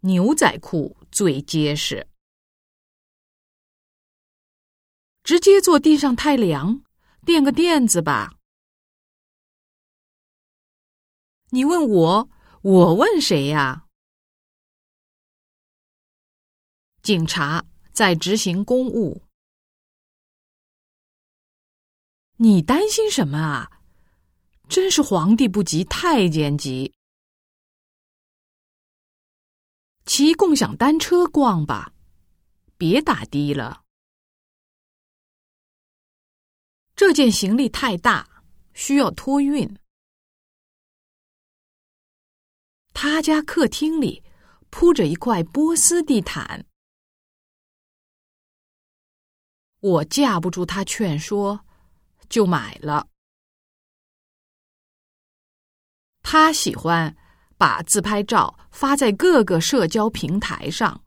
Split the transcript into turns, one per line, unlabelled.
牛仔裤最结实。直接坐地上太凉，垫个垫子吧。你问我，我问谁呀？警察在执行公务。你担心什么啊？真是皇帝不急太监急。骑共享单车逛吧，别打的了。这件行李太大，需要托运。他家客厅里铺着一块波斯地毯。我架不住他劝说，就买了。他喜欢。把自拍照发在各个社交平台上。